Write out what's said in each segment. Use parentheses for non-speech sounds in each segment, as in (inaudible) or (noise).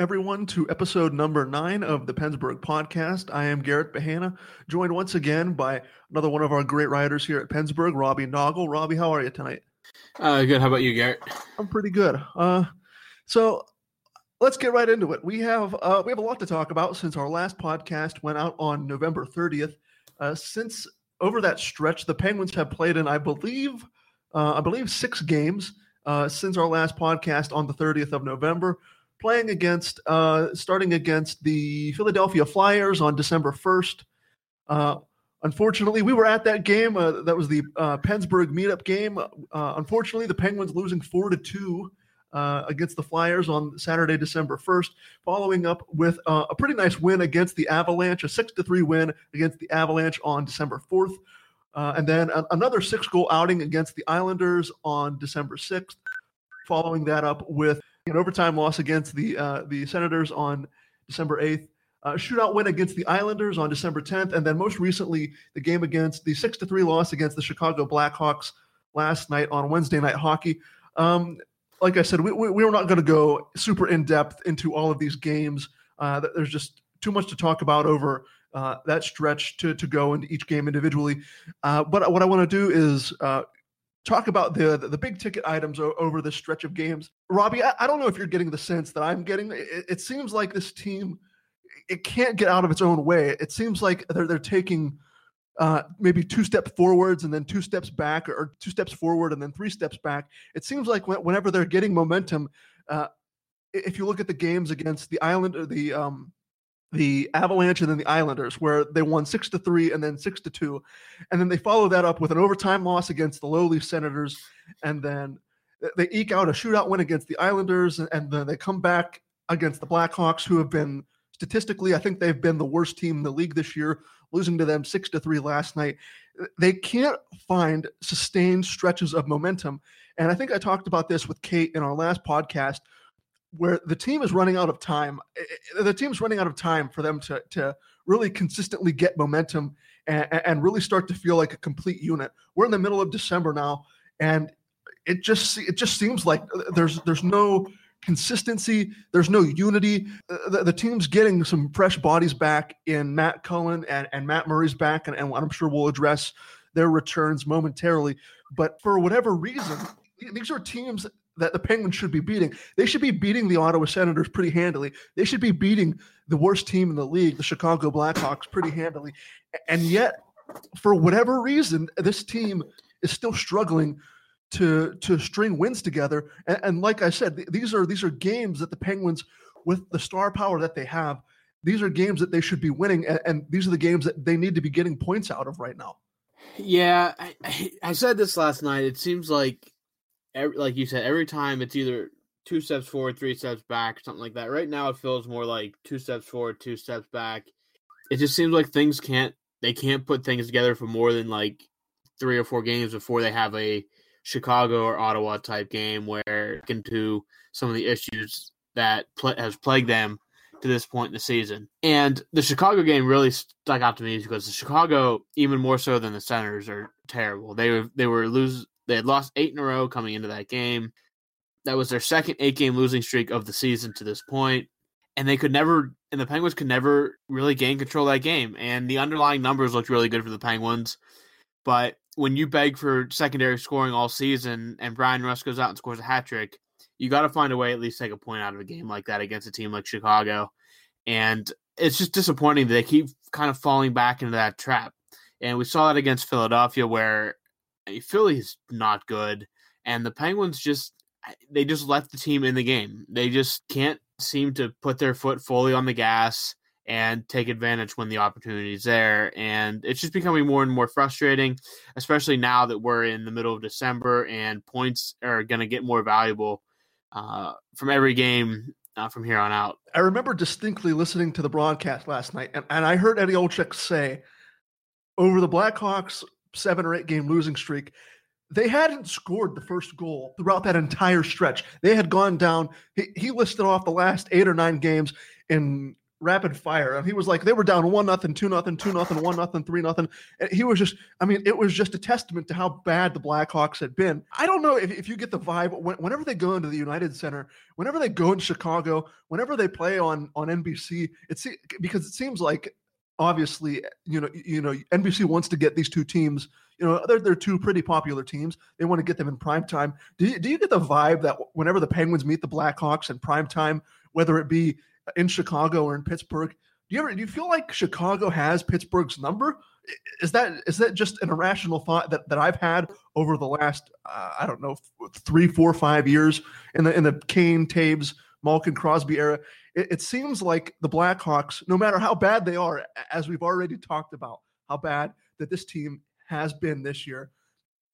Everyone to episode number nine of the PensBurgh podcast. I am Garrett Bahana, joined once again by another one of our great writers here at PensBurgh, Robbie Noggle. Robbie, how are you tonight? Uh, good. How about you, Garrett? I'm pretty good. Uh, so let's get right into it. We have uh, we have a lot to talk about since our last podcast went out on November 30th. Uh, since over that stretch, the Penguins have played in, I believe, uh, I believe six games uh, since our last podcast on the 30th of November. Playing against, uh, starting against the Philadelphia Flyers on December 1st. Uh, unfortunately, we were at that game. Uh, that was the uh, PensBurgh meetup game. Uh, unfortunately, the Penguins losing four to two uh, against the Flyers on Saturday, December 1st, following up with a pretty nice win against the Avalanche, a 6 to 3 win against the Avalanche on December 4th. Uh, and then a- another six goal outing against the Islanders on December 6th, following that up with an overtime loss against the, uh, the Senators on December 8th. Uh, shootout win against the Islanders on December 10th, and then most recently the game against the six to three loss against the Chicago Blackhawks last night on Wednesday Night Hockey. Um, like I said, we, we, we're not going to go super in depth into all of these games. Uh, there's just too much to talk about over uh, that stretch to, to go into each game individually. Uh, but what I want to do is uh, talk about the, the big ticket items over this stretch of games. Robbie, I, don't know if you're getting the sense that I'm getting. It, it seems like this team it can't get out of its own way. It seems like they're they're taking uh, maybe two steps forwards and then two steps back, or two steps forward and then three steps back. It seems like when- whenever they're getting momentum, uh, if you look at the games against the Island or the um, the Avalanche and then the Islanders, where they won six to three and then six to two, and then they follow that up with an overtime loss against the lowly Senators, and then they eke out a shootout win against the Islanders, and, then they come back against the Blackhawks, who have been statistically, I think they've been the worst team in the league this year, losing to them six to three last night. They can't find sustained stretches of momentum, and I think I talked about this with Kate in our last podcast where the team is running out of time. I- I- The team's running out of time for them to to really consistently get momentum and, and really start to feel like a complete unit. We're in the middle of December now, and it just it just seems like uh, there's there's no consistency. There's no unity. Uh, The, the team's getting some fresh bodies back in Matt Cullen and, and Matt Murray's back, and, and I'm sure we'll address their returns momentarily. But for whatever reason, these are teams that the Penguins should be beating. They should be beating the Ottawa Senators pretty handily. They should be beating the worst team in the league, the Chicago Blackhawks, pretty handily. And yet, for whatever reason, this team is still struggling to to string wins together. And, and like I said, th- these are these are games that the Penguins, with the star power that they have, these are games that they should be winning, and, and these are the games that they need to be getting points out of right now. Yeah, I, I, I said this last night. It seems like, every, like you said, every time it's either two steps forward, three steps back, something like that. Right now, it feels more like two steps forward, two steps back. It just seems like things can't they can't put things together for more than like three or four games before they have a Chicago or Ottawa type game where into some of the issues that pl- has plagued them to this point in the season. And the Chicago game really stuck out to me because the Chicago, even more so than the Senators, are terrible. They were they were lose they had lost eight in a row coming into that game. That was their second eight game losing streak of the season to this point. And they could never and the Penguins could never really gain control of that game. And the underlying numbers looked really good for the Penguins. But when you beg for secondary scoring all season and Bryan Rust goes out and scores a hat trick, you got to find a way at least take a point out of a game like that against a team like Chicago. And it's just disappointing that they keep kind of falling back into that trap. And we saw that against Philadelphia, where Philly's not good, and the Penguins just they just left the team in the game. They just can't seem to put their foot fully on the gas and take advantage when the opportunity is there. And it's just becoming more and more frustrating, especially now that we're in the middle of December and points are going to get more valuable uh, from every game uh, from here on out. I remember distinctly listening to the broadcast last night, and, and I heard Eddie Olczyk say over the Blackhawks seven or eight game losing streak, they hadn't scored the first goal throughout that entire stretch. They had gone down. He, he listed off the last eight or nine games in rapid fire. And he was like, they were down one nothing, two nothing, two nothing, one nothing, three nothing. He was just, I mean, it was just a testament to how bad the Blackhawks had been. I don't know if, if you get the vibe when, whenever they go into the United Center, whenever they go in Chicago, whenever they play on on NBC, it's because it seems like obviously, you know, you know, NBC wants to get these two teams. You know, they're they're two pretty popular teams. They want to get them in prime time. Do you, do you get the vibe that whenever the Penguins meet the Blackhawks in prime time, whether it be in Chicago or in Pittsburgh, do you ever do you feel like Chicago has Pittsburgh's number? Is that is that just an irrational thought that, that I've had over the last uh, I don't know three, four, five years in the in the Kane, Toews, Malkin, Crosby era? It, it seems like the Blackhawks, no matter how bad they are, as we've already talked about, how bad that this team has been this year,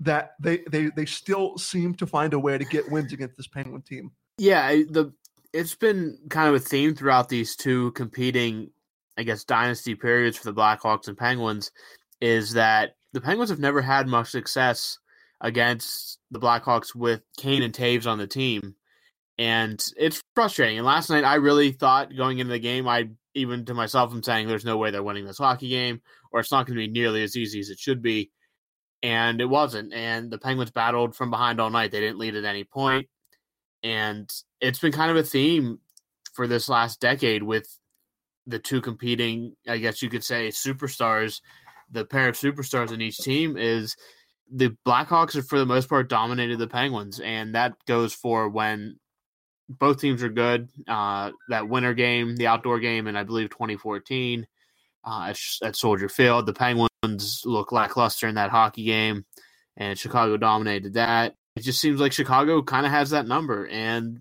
that they they they still seem to find a way to get wins against this Penguin team. Yeah, the it's been kind of a theme throughout these two competing, I guess, dynasty periods for the Blackhawks and Penguins, is that the Penguins have never had much success against the Blackhawks with Kane and Toews on the team and it's frustrating. And last night, I really thought going into the game, I even to myself, I'm saying there's no way they're winning this hockey game, or it's not going to be nearly as easy as it should be. And it wasn't. And the Penguins battled from behind all night. They didn't lead at any point. And it's been kind of a theme for this last decade with the two competing, I guess you could say, superstars. The pair of superstars in each team is the Blackhawks have, for the most part, dominated the Penguins. And that goes for when both teams are good. Uh, that winter game, the outdoor game, and I believe 2014 uh, at, at, Soldier Field, the Penguins look lackluster in that hockey game, and Chicago dominated that. It just seems like Chicago kind of has that number, and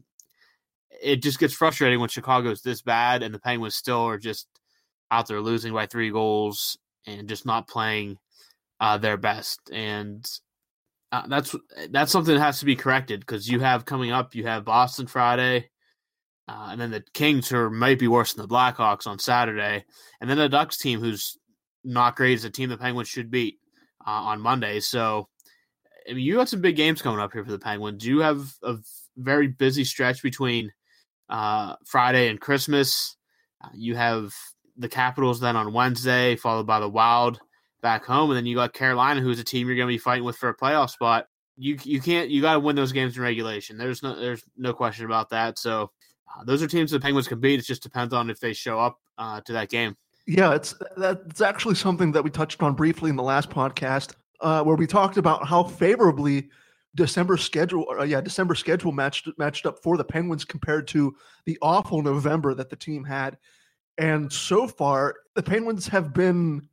it just gets frustrating when Chicago is this bad and the Penguins still are just out there losing by three goals and just not playing uh, their best. And uh, that's that's something that has to be corrected because you have coming up. You have Boston Friday, uh, and then the Kings, who might be worse than the Blackhawks on Saturday, and then the Ducks team, who's not great, is a team the Penguins should beat uh, on Monday. So, I mean, you got some big games coming up here for the Penguins. You have a very busy stretch between uh, Friday and Christmas. Uh, you have the Capitals then on Wednesday, followed by the Wild back home, and then you got Carolina, who's a team you're going to be fighting with for a playoff spot. You you can't you got to win those games in regulation. There's no there's no question about that. So uh, those are teams the Penguins can beat. It just depends on if they show up uh, to that game. Yeah, it's that's actually something that we touched on briefly in the last podcast, uh, where we talked about how favorably December schedule, uh, yeah, December schedule matched matched up for the Penguins compared to the awful November that the team had. And so far, the Penguins have been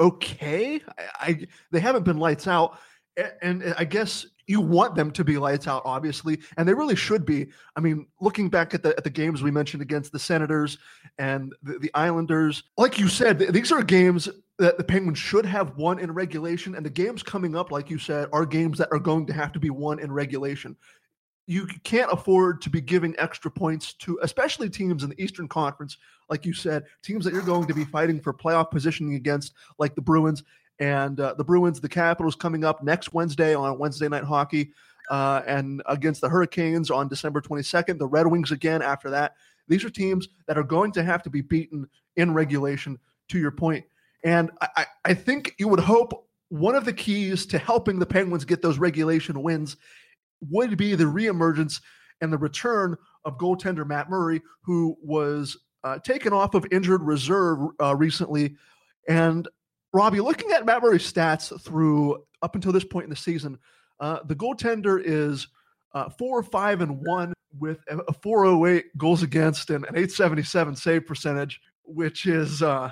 okay. I, I they haven't been lights out, and, and I guess you want them to be lights out, obviously, and they really should be. I mean, looking back at the at the games we mentioned against the Senators and the, the Islanders, like you said, these are games that the Penguins should have won in regulation, and the games coming up, like you said, are games that are going to have to be won in regulation you can't afford to be giving extra points to especially teams in the Eastern Conference, like you said, teams that you're going to be fighting for playoff positioning against, like the Bruins and uh, the Bruins, the Capitals coming up next Wednesday on Wednesday Night Hockey, uh, and against the Hurricanes on December 22nd, the Red Wings again after that. These are teams that are going to have to be beaten in regulation. To your point, and I, I think you would hope one of the keys to helping the Penguins get those regulation wins would be the reemergence and the return of goaltender Matt Murray, who was uh, taken off of injured reserve uh, recently. And Robbie, looking at Matt Murray's stats through up until this point in the season, uh, the goaltender is uh, four, five, and one with a a 408 goals against and an 877 save percentage, which is uh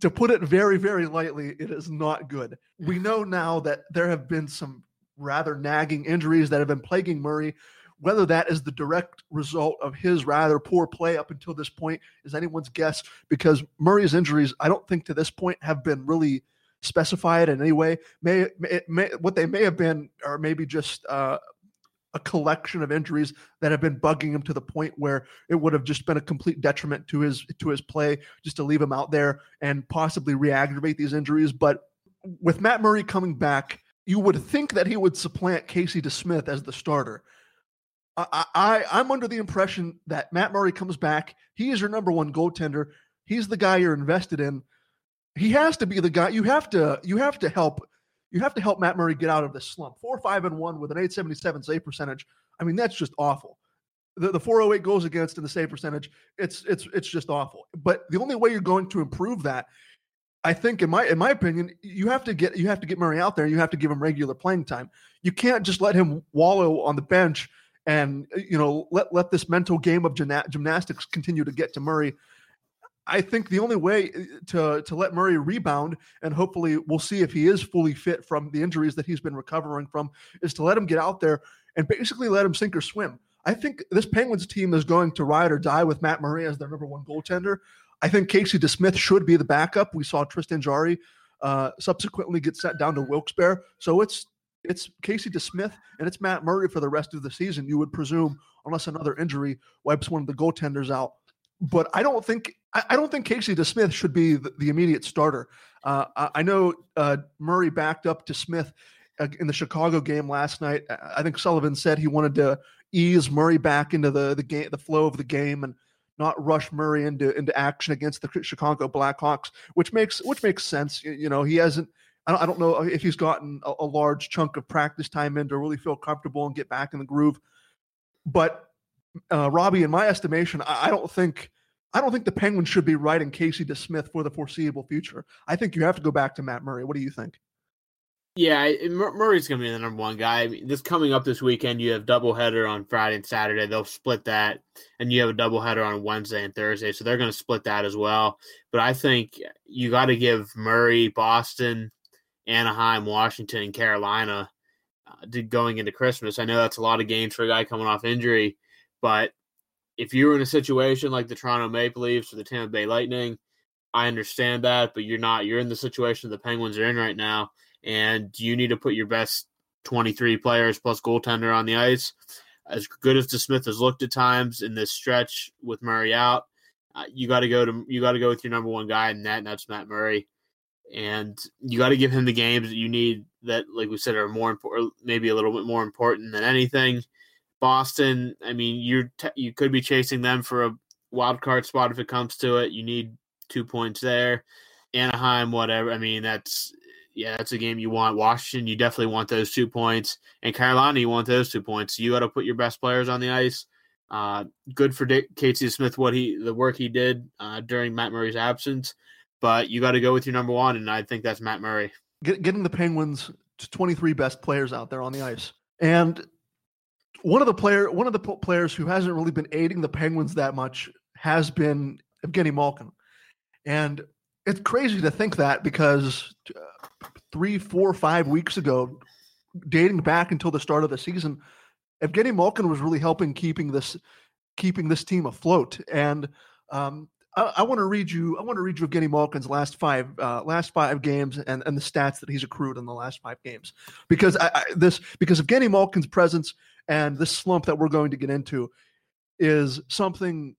to put it very, very lightly, it is not good. We know now that there have been some rather nagging injuries that have been plaguing Murray. Whether that is the direct result of his rather poor play up until this point is anyone's guess because Murray's injuries, I don't think to this point have been really specified in any way. May, may what they may have been are maybe just uh, a collection of injuries that have been bugging him to the point where it would have just been a complete detriment to his to his play just to leave him out there and possibly re-aggravate these injuries. But with Matt Murray coming back, you would think that he would supplant Casey DeSmith as the starter. I, I I'm under the impression that Matt Murray comes back. He is your number one goaltender. He's the guy you're invested in. He has to be the guy. You have to you have to help you have to help Matt Murray get out of this slump. Four, five, and one with an 877 save percentage. I mean, that's just awful. The, the 408 goes against and the save percentage, it's it's it's just awful. But the only way you're going to improve that, I think, in my in my opinion, you have to get you have to get Murray out there. You have to give him regular playing time. You can't just let him wallow on the bench and you know let let this mental game of gymna- gymnastics continue to get to Murray. I think the only way uh, to to let Murray rebound and hopefully we'll see if he is fully fit from the injuries that he's been recovering from is to let him get out there and basically let him sink or swim. I think this Penguins team is going to ride or die with Matt Murray as their number one goaltender. I think Casey DeSmith should be the backup. We saw Tristan Jarry uh, subsequently get sent down to Wilkes-Barre, so it's it's Casey DeSmith and it's Matt Murray for the rest of the season. You would presume, unless another injury wipes one of the goaltenders out but I don't think I, I don't think Casey DeSmith should be the, the immediate starter. Uh, I, I, know uh, Murray backed up DeSmith uh, in the Chicago game last night. I think Sullivan said he wanted to ease Murray back into the the game, the flow of the game, and not rush Murray into into action against the Chicago Blackhawks, which makes which makes sense. You, you know, he hasn't. I don't, I don't know if he's gotten a, a large chunk of practice time in to really feel comfortable and get back in the groove. But uh, Robbie, in my estimation, I, I, don't think I don't think the Penguins should be riding Casey DeSmith for the foreseeable future. I think you have to go back to Matt Murray. What do you think? Yeah, Murray's going to be the number one guy. This coming up this weekend, you have doubleheader on Friday and Saturday. They'll split that, and you have a doubleheader on Wednesday and Thursday, so they're going to split that as well. But I think you got to give Murray, Boston, Anaheim, Washington, and Carolina uh, going into Christmas. I know that's a lot of games for a guy coming off injury, but if you're in a situation like the Toronto Maple Leafs or the Tampa Bay Lightning, I understand that, but you're not. You're in the situation the Penguins are in right now, and you need to put your best 23 players plus goaltender on the ice. As good as DeSmith has looked at times in this stretch with Murray out, uh, you got to go to you got to go with your number one guy in that, and that's Matt Murray. And you got to give him the games that you need that, like we said, are more important, maybe a little bit more important than anything. Boston, I mean, you t- you could be chasing them for a wild card spot if it comes to it. You need two points there. Anaheim, whatever. I mean, that's yeah, that's a game you want. Washington, you definitely want those two points, and Carolina, you want those two points. You got to put your best players on the ice. Uh, good for Dick Casey Smith what he the work he did uh, during Matt Murray's absence, but you got to go with your number one, and I think that's Matt Murray. Get, getting the Penguins to 23 best players out there on the ice, and one of the player one of the players who hasn't really been aiding the Penguins that much has been Evgeny Malkin, and it's crazy to think that because uh, three, four, five weeks ago, dating back until the start of the season, Evgeny Malkin was really helping keeping this keeping this team afloat. And um, I, I want to read you. I want to read you Evgeny Malkin's last five uh, last five games and, and the stats that he's accrued in the last five games because I, I, this because Evgeny Malkin's presence and this slump that we're going to get into is something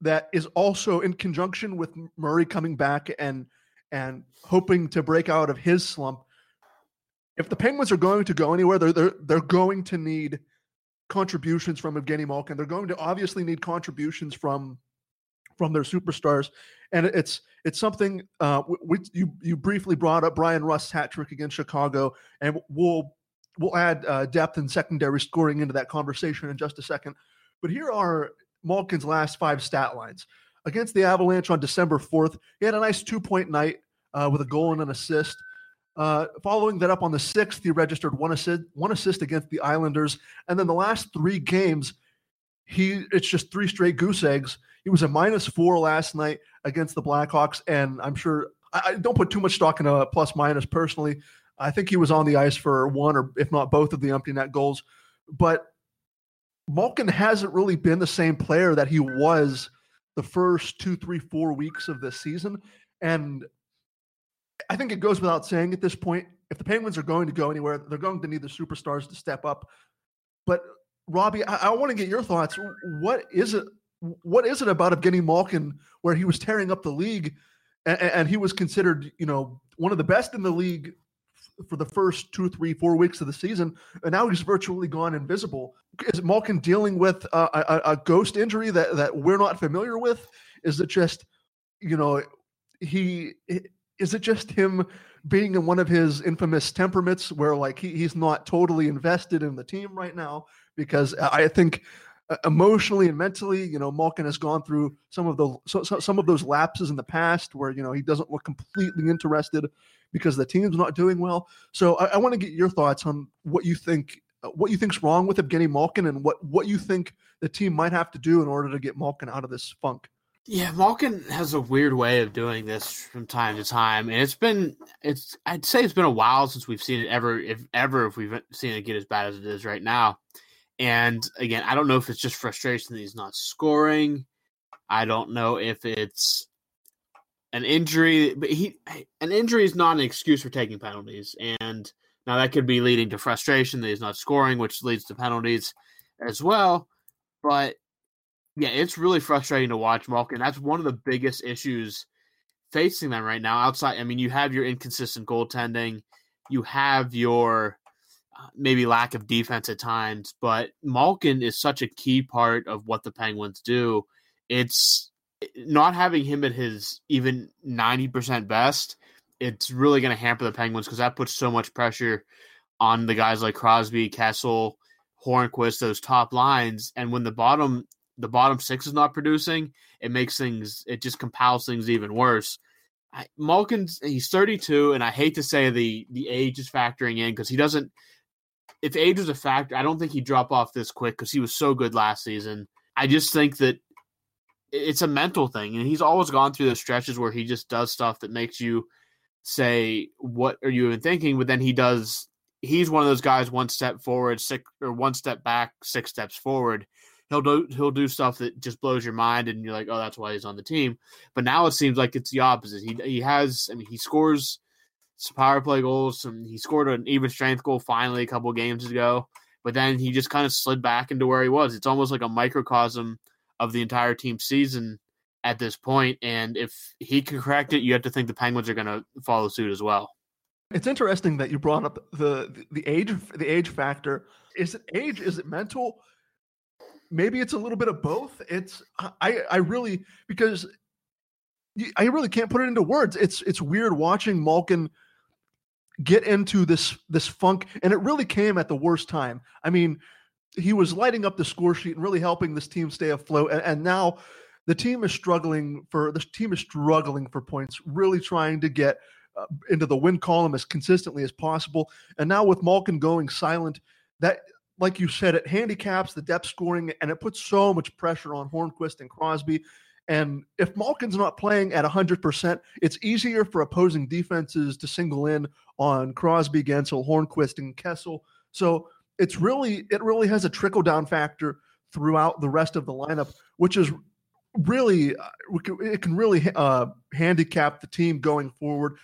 that is also in conjunction with Murray coming back and and hoping to break out of his slump. If the Penguins are going to go anywhere, they're they're, they're going to need contributions from Evgeny Malkin. They're going to obviously need contributions from from their superstars, and it's it's something uh, we, you you briefly brought up Bryan Rust's hat trick against Chicago, and we'll we'll add uh, depth and secondary scoring into that conversation in just a second. But here are Malkin's last five stat lines. Against the Avalanche on December 4th, he had a nice two point night uh, with a goal and an assist. Uh, following that up on the 6th, he registered one assist, one assist against the Islanders. And then the last three games, he it's just three straight goose eggs. He was a minus four last night against the Blackhawks, and I'm sure I, I don't put too much stock in a plus minus personally. I think he was on the ice for one or if not both of the empty net goals, but Malkin hasn't really been the same player that he was the first two, three, four weeks of this season, and I think it goes without saying at this point, if the Penguins are going to go anywhere, they're going to need the superstars to step up. But Robbie, I, I want to get your thoughts. What is it? What is it about Evgeny Malkin where he was tearing up the league, and, and he was considered, you know, one of the best in the league for the first two, three, four weeks of the season, and now he's virtually gone invisible. Is Malkin dealing with a, a, a ghost injury that that we're not familiar with? Is it just, you know, he is it just him being in one of his infamous temperaments where like he, he's not totally invested in the team right now because I think uh, emotionally and mentally, you know, Malkin has gone through some of the so, so, some of those lapses in the past where you know he doesn't look completely interested because the team's not doing well. So I, I want to get your thoughts on what you think uh, what you think's wrong with Evgeny Malkin and what what you think the team might have to do in order to get Malkin out of this funk. Yeah, Malkin has a weird way of doing this from time to time, and it's been it's I'd say it's been a while since we've seen it ever, if ever, if we've seen it get as bad as it is right now. And again, I don't know if it's just frustration that he's not scoring. I don't know if it's an injury, but he an injury is not an excuse for taking penalties, and now that could be leading to frustration that he's not scoring, which leads to penalties as well. But yeah, it's really frustrating to watch Malkin. That's one of the biggest issues facing them right now. Outside, I mean, you have your inconsistent goaltending, you have your uh, maybe lack of defense at times, but Malkin is such a key part of what the Penguins do. It's not having him at his even 90% best. It's really going to hamper the Penguins because that puts so much pressure on the guys like Crosby, Kessel, Hornqvist, those top lines. And when the bottom the bottom six is not producing, it makes things it just compiles things even worse. I, Malkin's he's 32, and I hate to say the the age is factoring in because he doesn't. If age was a factor, I don't think he'd drop off this quick because he was so good last season. I just think that it's a mental thing, and he's always gone through those stretches where he just does stuff that makes you say, "What are you even thinking?" But then he does. He's one of those guys, one step forward, six or one step back, six steps forward he'll do he'll do stuff that just blows your mind, and you're like, oh, that's why he's on the team. But now it seems like it's the opposite. He he has, I mean, he scores some power play goals. and he scored an even strength goal finally a couple games ago, but then he just kind of slid back into where he was. It's almost like a microcosm of the entire team season at this point. And if he can correct it, you have to think the Penguins are going to follow suit as well. It's interesting that you brought up the the age the age factor. Is it age? Is it mental? maybe it's a little bit of both. It's I I really because I really can't put it into words. It's it's weird watching Malkin get into this this funk, and it really came at the worst time. I mean, he was lighting up the score sheet and really helping this team stay afloat, and, and now the team is struggling for the team is struggling for points, really trying to get uh, into the win column as consistently as possible. And now with Malkin going silent, that like you said, it handicaps the depth scoring and it puts so much pressure on Hornqvist and Crosby. And if Malkin's not playing at 100%, it's easier for opposing defenses to single in on Crosby, Guentzel, Hornqvist, and Kessel. So it's really it really has a trickle down factor throughout the rest of the lineup, which is really it can really uh, handicap the team going forward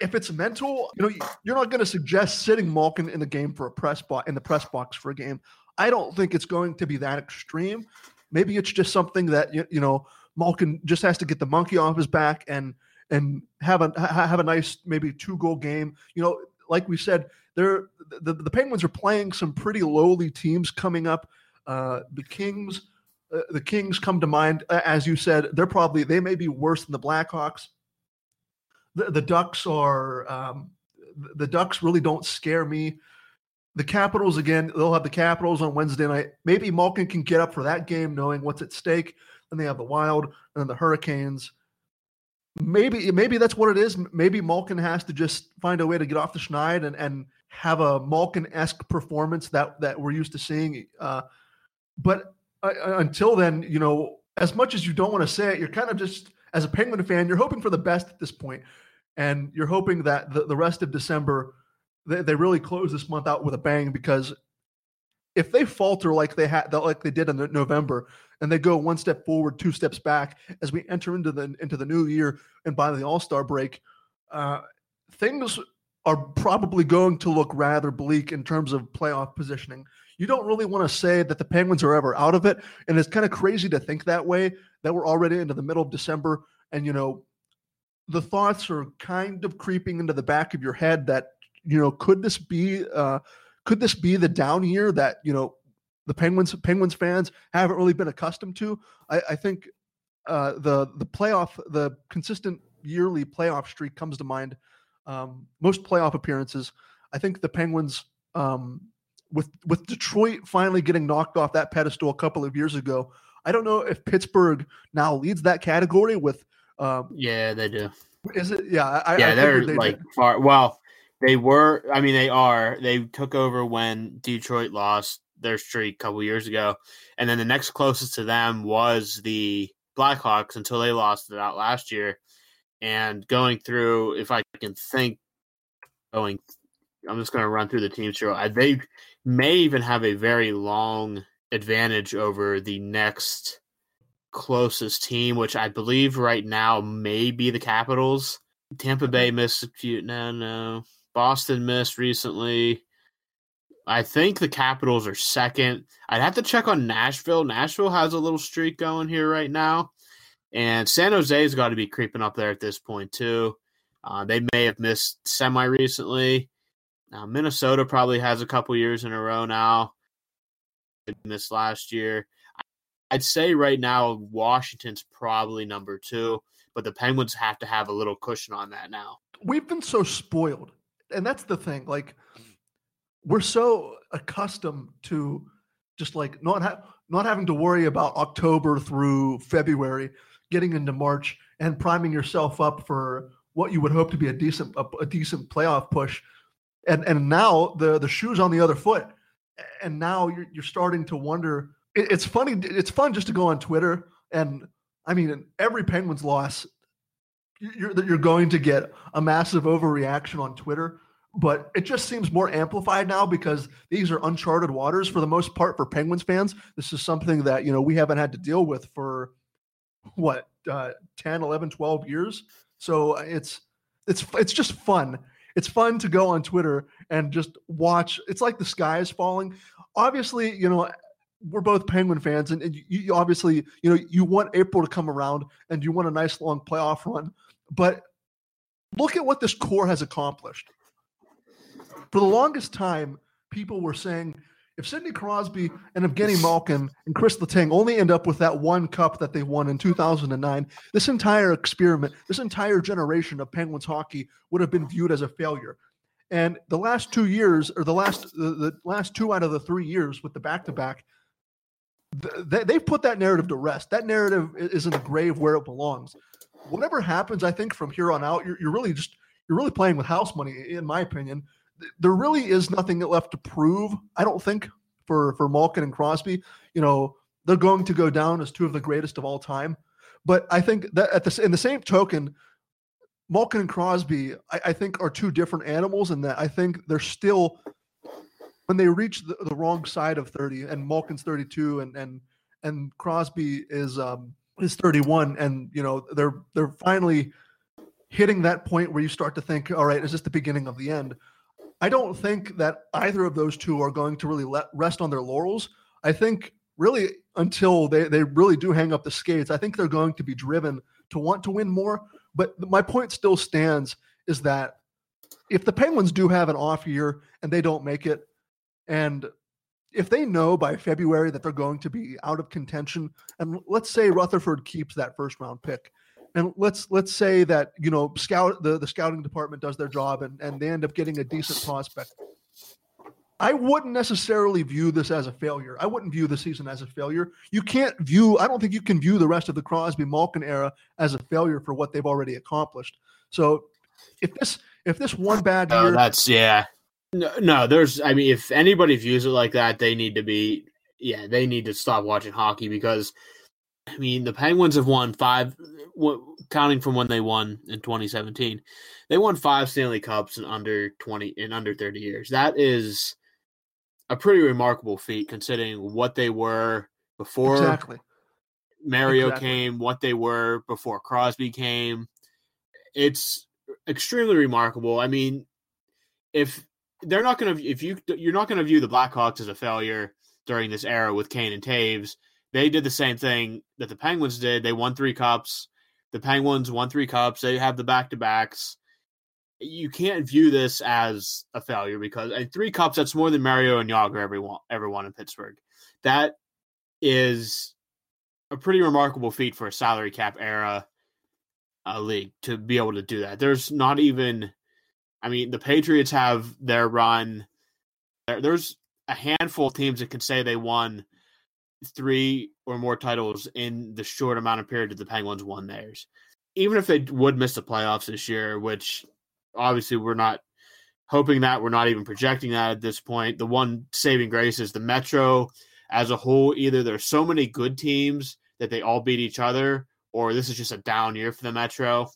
if it's mental, you know, you're not going to suggest sitting Malkin in the game for a press box in the press box for a game. I don't think it's going to be that extreme. Maybe it's just something that you, you know Malkin just has to get the monkey off his back and and have a have a nice maybe two goal game. You know, like we said, they're the, the Penguins are playing some pretty lowly teams coming up. Uh, the Kings, uh, the Kings come to mind as you said. They're probably they may be worse than the Blackhawks the, the Ducks are um, the Ducks really don't scare me. The Capitals again, they'll have the Capitals on Wednesday night. Maybe Malkin can get up for that game, knowing what's at stake. Then they have the Wild and then the Hurricanes. Maybe maybe that's what it is. Maybe Malkin has to just find a way to get off the schneid and and have a Malkin esque performance that that we're used to seeing. Uh, but uh, until then, you know, as much as you don't want to say it, you're kind of just as a Penguin fan, you're hoping for the best at this point, and you're hoping that the, the rest of December they, they really close this month out with a bang because if they falter like they had like they did in November and they go one step forward, two steps back as we enter into the into the new year and by the All Star break, uh, things are probably going to look rather bleak in terms of playoff positioning. You don't really want to say that the Penguins are ever out of it, and it's kind of crazy to think that way. That we're already into the middle of December, and you know, the thoughts are kind of creeping into the back of your head that you know, could this be uh, could this be the down year that you know the Penguins Penguins fans haven't really been accustomed to? I, I think uh, the the playoff the consistent yearly playoff streak comes to mind. Um, most playoff appearances. I think the Penguins um, with with Detroit finally getting knocked off that pedestal a couple of years ago. I don't know if Pittsburgh now leads that category with. Um, yeah, they do. Is it? Yeah, I, yeah, I they're they like did. far. Well, they were. I mean, they are. They took over when Detroit lost their streak a couple years ago, and then the next closest to them was the Blackhawks until they lost it out last year. And going through, if I can think, going, I'm just going to run through the teams here. They may even have a very long advantage over the next closest team, which I believe right now may be the Capitals. Tampa Bay mm-hmm. missed a few. No, no. Boston missed recently. I think the Capitals are second. I'd have to check on Nashville. Nashville has a little streak going here right now. And San Jose's got to be creeping up there at this point, too. Uh, they may have missed semi recently. Uh, Minnesota probably has a couple years in a row now. Missed last year. I'd say right now Washington's probably number two, but the Penguins have to have a little cushion on that now. We've been so spoiled and that's the thing. Like we're so accustomed to just like not ha- not having to worry about October through February, getting into March and priming yourself up for what you would hope to be a decent a, a decent playoff push. And and now the the shoes on the other foot, and now you're you're starting to wonder. It, it's funny. It's fun just to go on Twitter and I mean every Penguins loss you're, you're going to get a massive overreaction on Twitter, but it just seems more amplified now because these are uncharted waters for the most part for Penguins fans. This is something that, you know, we haven't had to deal with for what, uh, 10, 11, 12 years. So it's, it's, it's just fun. It's fun to go on Twitter and just watch. It's like the sky is falling. Obviously, you know, we're both Penguin fans, and, and you, you, obviously, you know, you want April to come around and you want a nice long playoff run. But look at what this core has accomplished. For the longest time, people were saying if Sidney Crosby and Evgeny Malkin and Chris Letang only end up with that one cup that they won in 2009, this entire experiment, this entire generation of Penguins hockey would have been viewed as a failure. And the last two years, or the last the, the last two out of the three years with the back to back, they've put that narrative to rest. That narrative is in the grave where it belongs whatever happens, I think from here on out, you're, you're really just you're really playing with house money, in my opinion. There really is nothing left to prove. I don't think for for Malkin and Crosby. You know, they're going to go down as two of the greatest of all time. But I think that at the in the same token, Malkin and Crosby, I, I think, are two different animals in that I think they're still when they reach the, the wrong side of 30 and Malkin's 32 and and and Crosby is um is 31 and you know they're they're finally hitting that point where you start to think all right is this the beginning of the end i don't think that either of those two are going to really let rest on their laurels. I think really until they, they really do hang up the skates i think they're going to be driven to want to win more. But my point still stands is that if the penguins do have an off year and they don't make it and if they know by February that they're going to be out of contention, and let's say Rutherford keeps that first round pick, and let's let's say that you know scout the, the scouting department does their job and, and they end up getting a decent prospect. I wouldn't necessarily view this as a failure. I wouldn't view the season as a failure. You can't view, I don't think you can view the rest of the Crosby Malkin era as a failure for what they've already accomplished. So if this if this one bad year that's yeah. No, no, there's. I mean, if anybody views it like that, they need to be yeah, they need to stop watching hockey because I mean the Penguins have won five, w- counting from when they won in 2017, they won five Stanley Cups in under 20 in under 30 years. That is a pretty remarkable feat considering what they were before exactly. Mario Exactly. came, what they were before Crosby came. It's extremely remarkable. I mean, if they're not going to, if you you're not going to view the Blackhawks as a failure during this era with Kane and Toews, they did the same thing that the Penguins did. They won three cups. The Penguins won three cups. They have the back to backs. You can't view this as a failure because and three cups that's more than Mario and Jagr ever ever won in Pittsburgh. That is a pretty remarkable feat for a salary cap era uh, league to be able to do that. There's not even, I mean, the Patriots have their run. There, there's a handful of teams that can say they won three or more titles in the short amount of period that the Penguins won theirs. Even if they would miss the playoffs this year, which obviously we're not hoping that, we're not even projecting that at this point. The one saving grace is the Metro as a whole. Either there's so many good teams that they all beat each other, or this is just a down year for the Metro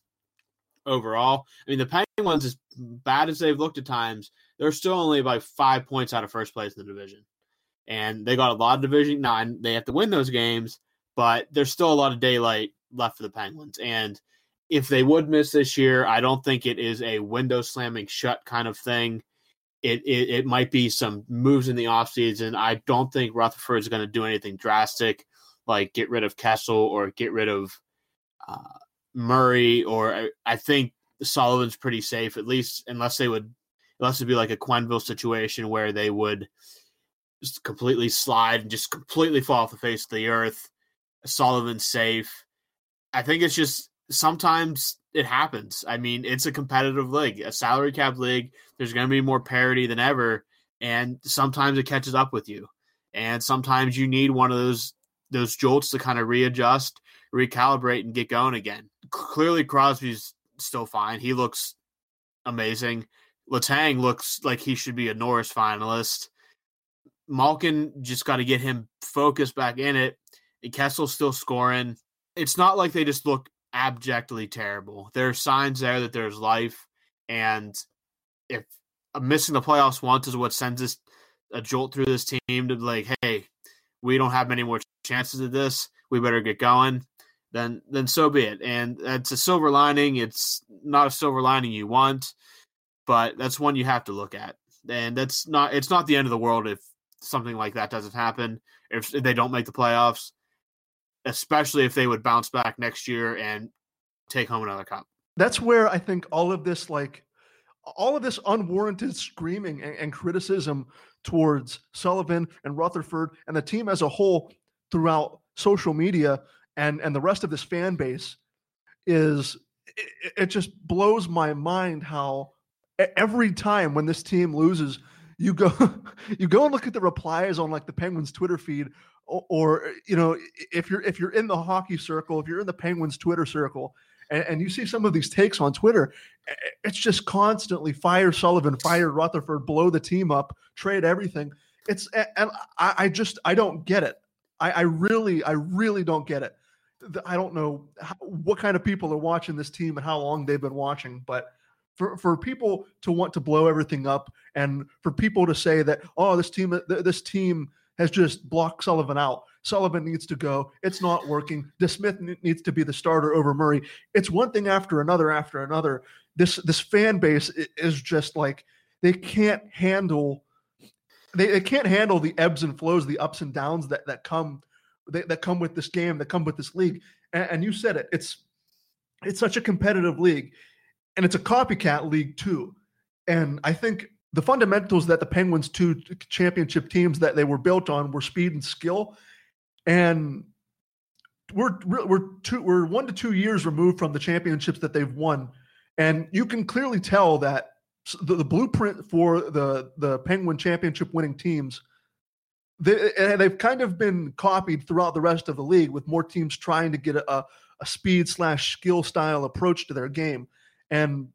overall. I mean, the Penguins, as bad as they've looked at times, they're still only by five points out of first place in the division. And they got a lot of division nine. They have to win those games, but there's still a lot of daylight left for the Penguins. And if they would miss this year, I don't think it is a window slamming shut kind of thing. It, it, it might be some moves in the offseason. I don't think Rutherford is going to do anything drastic, like get rid of Kessel or get rid of uh, Murray, or I, I think Sullivan's pretty safe, at least unless they would, unless it'd be like a Quenneville situation where they would just completely slide and just completely fall off the face of the earth. Sullivan's safe. I think it's just sometimes it happens. I mean, it's a competitive league, a salary cap league. There's going to be more parity than ever, and sometimes it catches up with you. And sometimes you need one of those those jolts to kind of readjust, recalibrate, and get going again. Clearly, Crosby's still fine. He looks amazing. Letang looks like he should be a Norris finalist. Malkin just got to get him focused back in it. And Kessel's still scoring. It's not like they just look abjectly terrible. There are signs there that there's life, and if missing the playoffs once is what sends us a jolt through this team to be like, hey, we don't have many more chances of this. We better get going. Then, then so be it. And it's a silver lining. It's not a silver lining you want, but that's one you have to look at. And that's not. It's not the end of the world if something like that doesn't happen. If they don't make the playoffs, especially if they would bounce back next year and take home another cup. That's where I think all of this, like, all of this unwarranted screaming and, and criticism towards Sullivan and Rutherford and the team as a whole throughout social media and and the rest of this fan base is it, it just blows my mind how every time when this team loses you go (laughs) you go and look at the replies on like the penguins twitter feed or, or you know if you're if you're in the hockey circle if you're in the penguins twitter circle and, and you see some of these takes on twitter it's just constantly fire sullivan fire rutherford blow the team up trade everything. It's and i, I just i don't get it. I, I really i really don't get it. I don't know how, what kind of people are watching this team and how long they've been watching but for, for people to want to blow everything up and for people to say that oh this team uh, th- this team has just blocked Sullivan out. Sullivan needs to go. It's not working. DeSmith needs to be the starter over Murray. It's one thing after another after another. This this fan base is just like they can't handle they, they can't handle the ebbs and flows, the ups and downs that that come that, that come with this game, that come with this league. And, and you said it. It's it's such a competitive league, and it's a copycat league too. And I think the fundamentals that the Penguins two championship teams that they were built on were speed and skill, and we're we're two we're one to two years removed from the championships that they've won, and you can clearly tell that the, the blueprint for the the Penguin championship winning teams. They, they've kind of been copied throughout the rest of the league with more teams trying to get a, a speed slash skill style approach to their game. And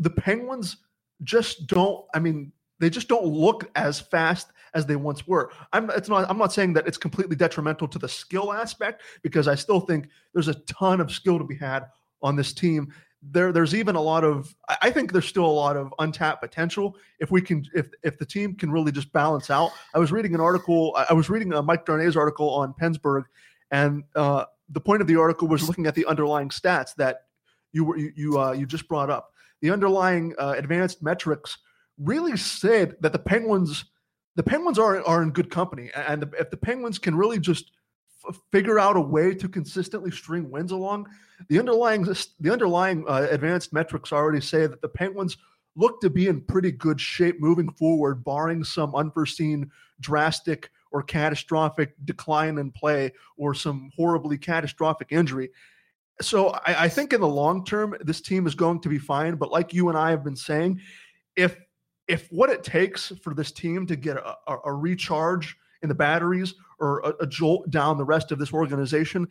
the Penguins just don't, I mean, they just don't look as fast as they once were. I'm it's not I'm not saying that it's completely detrimental to the skill aspect because I still think there's a ton of skill to be had on this team. There there's even a lot of I think there's still a lot of untapped potential if we can if if the team can really just balance out. I was reading an article I was reading a Mike Darnay's article on PensBurgh and uh, the point of the article was looking at the underlying stats that you were you you, uh, you just brought up. The underlying uh, advanced metrics really said that the Penguins the Penguins are are in good company, and the, if the Penguins can really just f- figure out a way to consistently string wins along, the underlying the underlying uh, advanced metrics already say that the Penguins look to be in pretty good shape moving forward, barring some unforeseen drastic or catastrophic decline in play or some horribly catastrophic injury. So I, I think in the long term, this team is going to be fine. But like you and I have been saying, if if what it takes for this team to get a, a, a recharge in the batteries or a, a, jolt down the rest of this organization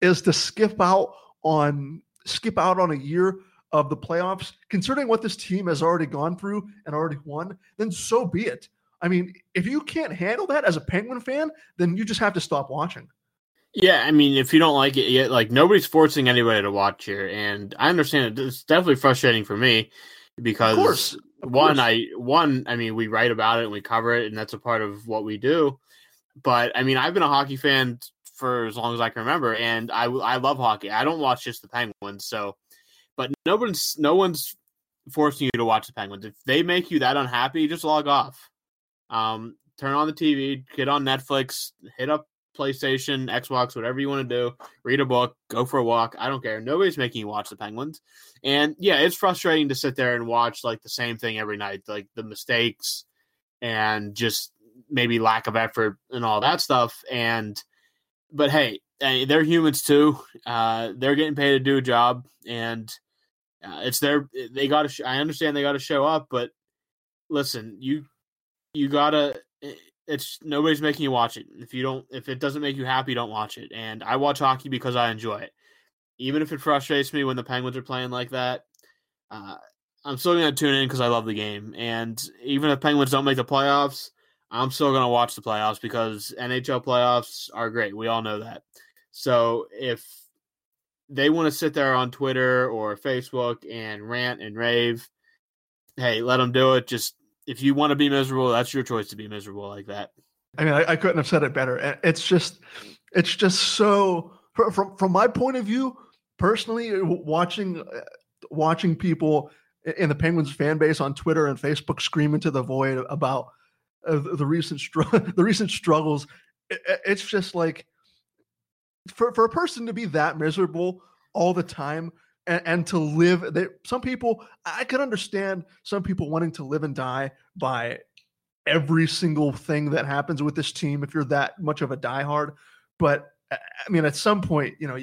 is to skip out on skip out on a year of the playoffs, considering what this team has already gone through and already won, then so be it. I mean, if you can't handle that as a Penguin fan, then you just have to stop watching. Yeah, I mean, if you don't like it yet, like nobody's forcing anybody to watch here, and I understand it. It's definitely frustrating for me because of course, of one, course. I one, I mean, we write about it and we cover it, and that's a part of what we do. But I mean, I've been a hockey fan for as long as I can remember, and I I love hockey. I don't watch just the Penguins, so but no one's no one's forcing you to watch the Penguins. If they make you that unhappy, just log off. Um, turn on the TV, get on Netflix, hit up PlayStation, Xbox, whatever you want to do. Read a book, go for a walk. I don't care. Nobody's making you watch the Penguins. And yeah, it's frustrating to sit there and watch like the same thing every night, like the mistakes and just maybe lack of effort and all that stuff. And but hey, eh, they're humans too. Uh, they're getting paid to do a job, and uh, it's their. They got to. Sh- I understand they got to show up, but listen, you you gotta. It's nobody's making you watch it. If you don't, if it doesn't make you happy, don't watch it. And I watch hockey because I enjoy it, even if it frustrates me when the Penguins are playing like that. Uh, I'm still gonna tune in because I love the game, and even if Penguins don't make the playoffs, I'm still gonna watch the playoffs because NHL playoffs are great. We all know that. So if they want to sit there on Twitter or Facebook and rant and rave, hey, let them do it. Just if you want to be miserable, that's your choice to be miserable like that. I mean, I, I couldn't have said it better. It's just, it's just so from from my point of view, personally, watching watching people in the Penguins fan base on Twitter and Facebook scream into the void about uh, the recent str- (laughs) the recent struggles. It, it's just like for for a person to be that miserable all the time and, and to live. They, some people I can understand some people wanting to live and die by every single thing that happens with this team if you're that much of a diehard. But uh, I mean, at some point, you know,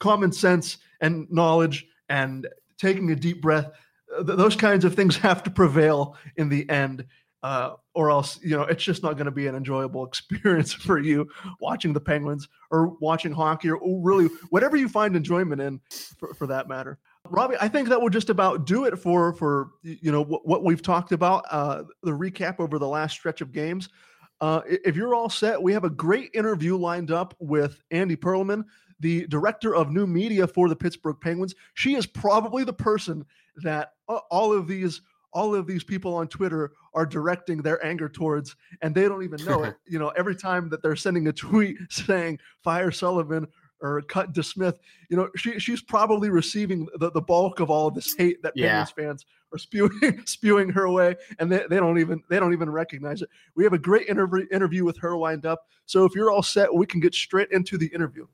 common sense and knowledge and taking a deep breath, th- those kinds of things (laughs) have to prevail in the end. Uh, or else, you know, it's just not going to be an enjoyable (laughs) experience for you watching the Penguins or watching hockey or, really whatever you find enjoyment in, for, for that matter. Robbie, I think that will just about do it for for you know what, we've talked about. Uh, the recap over the last stretch of games. Uh, if you're all set, we have a great interview lined up with Andi Perelman, the director of new media for the Pittsburgh Penguins. She is probably the person that all of these all of these people on Twitter are directing their anger towards, and they don't even know it. (laughs) You know, every time that they're sending a tweet (laughs) saying "fire Sullivan" or "cut DeSmith," you know, she she's probably receiving the, the bulk of all of this hate that Yeah. Penguins fans are spewing (laughs) spewing her way, and they, they don't even they don't even recognize it. We have a great interview interview with her lined up, so if you're all set, we can get straight into the interview.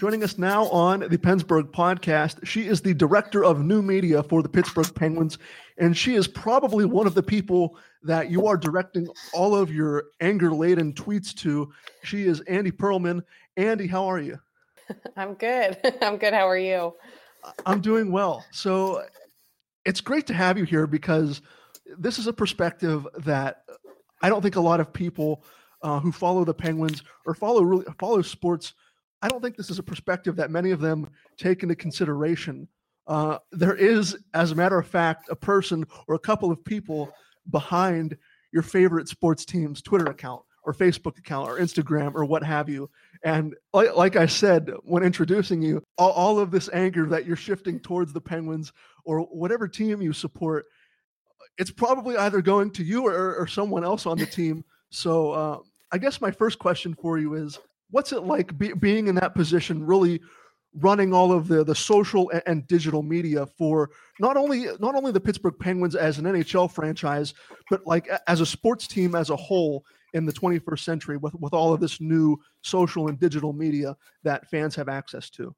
Joining us now on the PensBurgh podcast, she is the director of new media for the Pittsburgh Penguins, and she is probably one of the people that you are directing all of your anger laden tweets to. She is Andi Perelman. Andi, how are you? (laughs) I'm good. (laughs) I'm good. How are you? I'm doing well. So it's great to have you here because this is a perspective that I don't think a lot of people uh, who follow the Penguins or follow really follow sports. I don't think this is a perspective that many of them take into consideration uh, there is, as a matter of fact, a person or a couple of people behind your favorite sports team's Twitter account or Facebook account or Instagram or what have you. And like, like I said when introducing you, all, all of this anger that you're shifting towards the Penguins or whatever team you support, it's probably either going to you or, or someone else on the team. So uh, I guess my first question for you is what's it like be, being in that position, really running all of the the social and, and, digital media for not only not only the Pittsburgh Penguins as an NHL franchise, but like as a sports team as a whole in the 21st century with with all of this new social and digital media that fans have access to.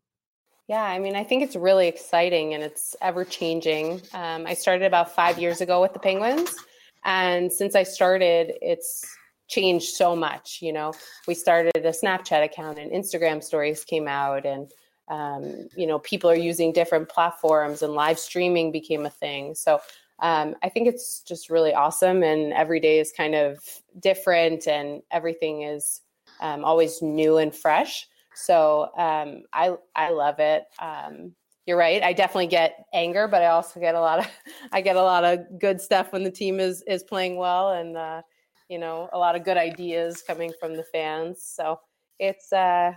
Yeah, I mean, I think it's really exciting and it's ever changing. Um, I started about five years ago with the Penguins, and since I started, it's changed so much. You know, we started a Snapchat account and Instagram stories came out, and um, you know, people are using different platforms and live streaming became a thing. So um, I think it's just really awesome, and every day is kind of different, and everything is um, always new and fresh. So um, I I love it. Um, you're right. I definitely get anger, but I also get a lot of (laughs) I get a lot of good stuff when the team is is playing well, and uh, you know a lot of good ideas coming from the fans. So it's uh,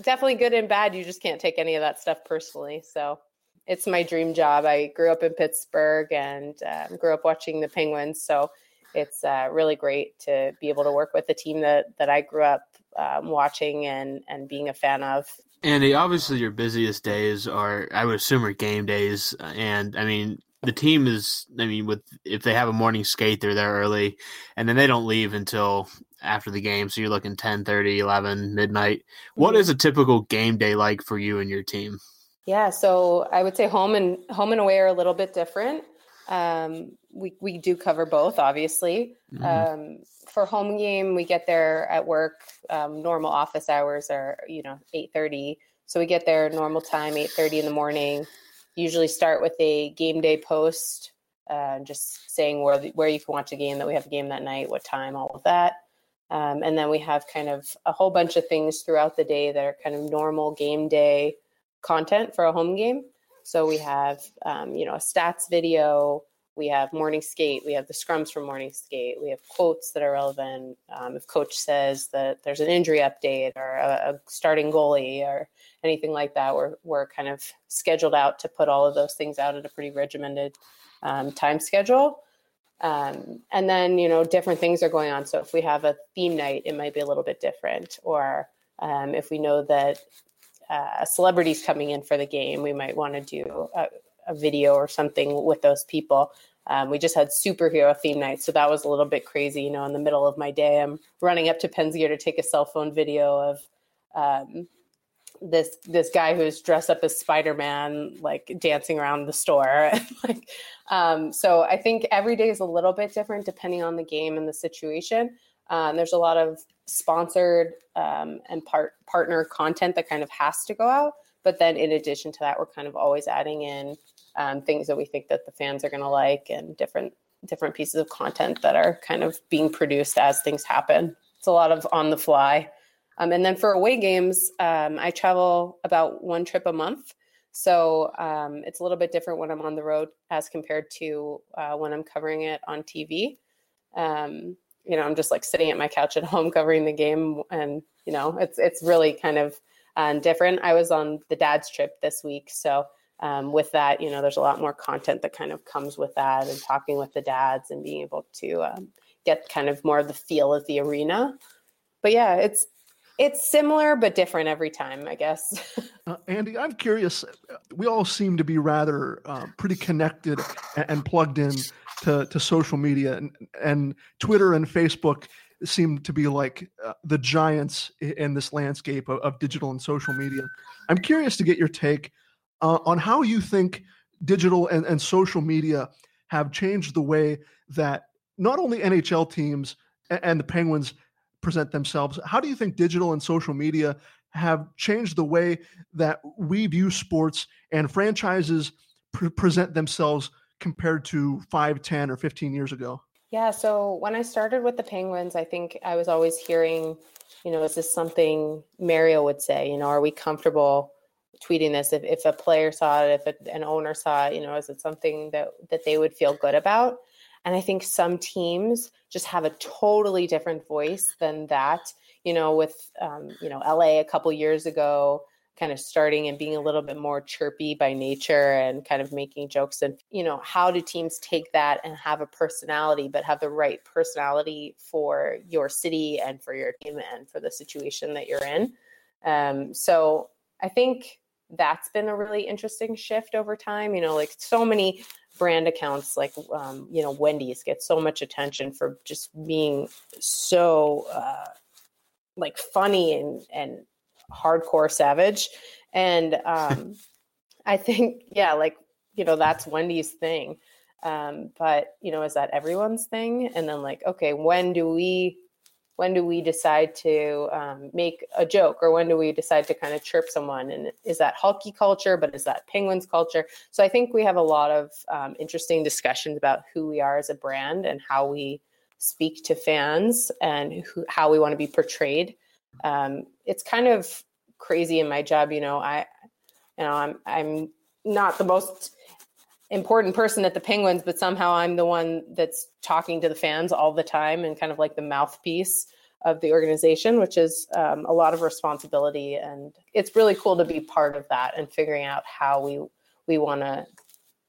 definitely good and bad. You just can't take any of that stuff personally. So it's my dream job. I grew up in Pittsburgh and um, grew up watching the Penguins. So it's uh, really great to be able to work with the team that that I grew up um, watching and and being a fan of. Andi, obviously your busiest days are, I would assume, are game days, and I mean the team is, I mean, with if they have a morning skate, they're there early, and then they don't leave until after the game. So you're looking 10, 30, 11, midnight. What mm-hmm. is a typical game day like for you and your team? Yeah, so I would say home and home and away are a little bit different. Um, we we do cover both, obviously. Mm-hmm. Um, for home game, we get there at work. Um, normal office hours are you know eight thirty, so we get there normal time, eight thirty in the morning. Usually start with a game day post, uh, just saying where where you can watch a game, that we have a game that night, what time, all of that. Um, and then we have kind of a whole bunch of things throughout the day that are kind of normal game day content for a home game. So we have, um, you know, a stats video, we have morning skate, we have the scrums from morning skate, we have quotes that are relevant. Um, if coach says that there's an injury update or a, a, starting goalie or anything like that, we're, we're kind of scheduled out to put all of those things out at a pretty regimented um, time schedule. Um, and then, you know, different things are going on. So if we have a theme night, it might be a little bit different. Or um, if we know that uh, celebrities coming in for the game, we might want to do a, a, video or something with those people. Um, we just had superhero theme night, so that was a little bit crazy. You know, in the middle of my day, I'm running up to Pensgear to take a cell phone video of um, this this guy who's dressed up as Spider-Man, like dancing around the store. (laughs) like, um, so I think every day is a little bit different depending on the game and the situation. Um, there's a lot of sponsored um, and part partner content that kind of has to go out. But then in addition to that, we're kind of always adding in um, things that we think that the fans are going to like and different different pieces of content that are kind of being produced as things happen. It's a lot of on the fly. Um, and then for away games, um, I travel about one trip a month. So um, it's a little bit different when I'm on the road as compared to uh, when I'm covering it on TV. Um, you know, I'm just like sitting at my couch at (laughs) home covering the game, and you know, it's it's really kind of um, different. I was on the dad's trip this week, so um, with that, you know, there's a lot more content that kind of comes with that, and talking with the dads and being able to get kind of more of the feel of the arena. But yeah, it's it's similar but different every time, I guess. (laughs) uh, Andi, I'm curious. We all seem to be rather uh, pretty connected and, and plugged in to, to social media and, and Twitter and Facebook seem to be like uh, the giants in this landscape of, of, digital and social media. I'm curious to get your take uh, on how you think digital and, and social media have changed the way that not only NHL teams and, and the Penguins present themselves. How do you think digital and social media have changed the way that we view sports and franchises pre- present themselves compared to 5, 10, or 15 years ago? Yeah, so when I started with the Penguins, I think I was always hearing, you know, is this something Mario would say? You know, are we comfortable tweeting this if, if a player saw it if a, an owner saw it you know is it something that that they would feel good about and i think some teams just have a totally different voice than that you know with um, you know la a couple years ago kind of starting and being a little bit more chirpy by nature and kind of making jokes and you know how do teams take that and have a personality but have the right personality for your city and for your team and for the situation that you're in. Um, so i think that's been a really interesting shift over time you know like so many brand accounts like um, you know wendy's get so much attention for just being so uh, like funny and and hardcore savage. And um (laughs) i think yeah like you know that's wendy's thing. Um but you know is that everyone's thing? And then like okay when do we when do we decide to um, make a joke? Or when do we decide to kind of chirp someone? And is that hulky culture but is that penguins culture? So i think we have a lot of um, interesting discussions about who we are as a brand and how we speak to fans and who, how we want to be portrayed. Um, it's kind of crazy in my job. You know, I, you know, I'm I'm not the most important person at the Penguins, but somehow I'm the one that's talking to the fans all the time and kind of like the mouthpiece of the organization, which is um, a lot of responsibility. And it's really cool to be part of that and figuring out how we we want to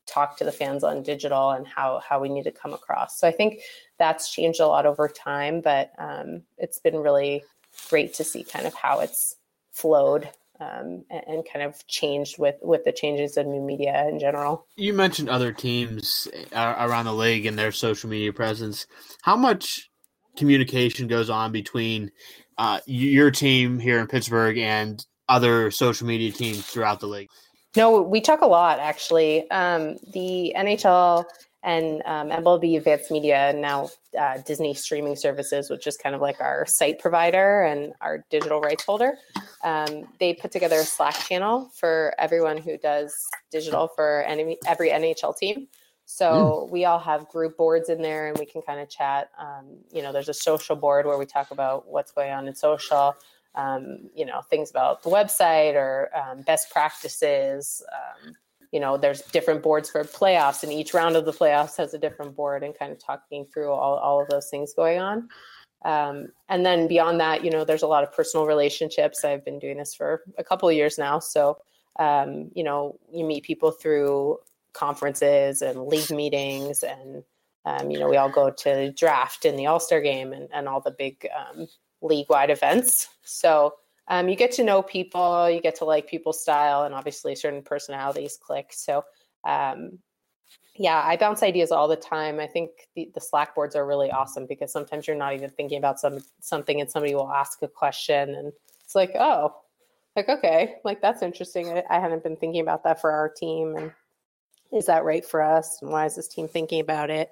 talk to the fans on digital and how how we need to come across. So I think that's changed a lot over time, but um, it's been really great to see kind of how it's flowed um, and, and, kind of changed with with the changes in new media in general. You mentioned other teams uh, around the league and their social media presence. How much communication goes on between uh, your team here in Pittsburgh and other social media teams throughout the league? No, we talk a lot actually. Um, the NHL and um, MLB Advanced Media, and now uh, Disney Streaming Services, which is kind of like our site provider and our digital rights holder. Um, they put together a Slack channel for everyone who does digital for any, every NHL team. So mm. we all have group boards in there, and we can kind of chat. Um, you know, there's a social board where we talk about what's going on in social. Um, you know, things about the website or um, best practices um, you know, there's different boards for playoffs, and each round of the playoffs has a different board, and kind of talking through all, all of those things going on. Um, and then beyond that, you know, there's a lot of personal relationships. I've been doing this for a couple of years now. So, um, you know, you meet people through conferences and league meetings, and, um, you know, we all go to draft in the All Star game and, and all the big um, league wide events. So, um, you get to know people, you get to like people's style, and obviously certain personalities click. So, um, yeah, I bounce ideas all the time. I think the, the Slack boards are really awesome because sometimes you're not even thinking about some something, and somebody will ask a question, and it's like, oh, like okay, like that's interesting. I, I hadn't been thinking about that for our team, and is that right for us? And why is this team thinking about it?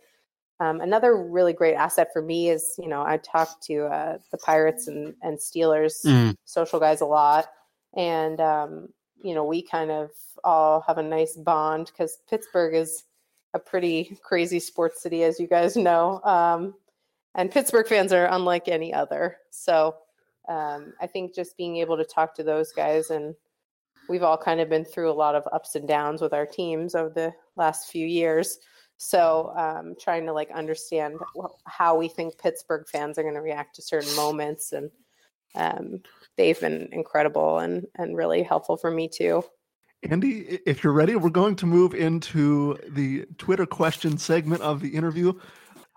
Um, another really great asset for me is, you know, I talk to uh, the Pirates and, and Steelers mm. social guys a lot. And, um, you know, we kind of all have a nice bond because Pittsburgh is a pretty crazy sports city, as you guys know. Um, and Pittsburgh fans are unlike any other. So um, I think just being able to talk to those guys and we've all kind of been through a lot of ups and downs with our teams over the last few years. So um, trying to like understand how we think Pittsburgh fans are going to react to certain moments, and um, they've been incredible and and really helpful for me too. Andi, if you're ready, we're going to move into the Twitter question segment of the interview.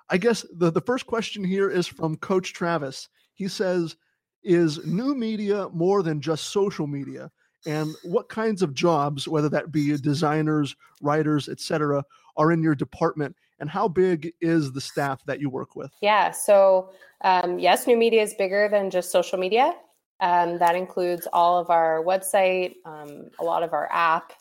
I guess the, the first question here is from Coach Travis. He says, Is new media more than just social media? And what kinds of jobs, whether that be designers, writers, etc., are in your department and how big is the staff that you work with? Yeah so um, yes new media is bigger than just social media. Um, that includes all of our website um, a lot of our app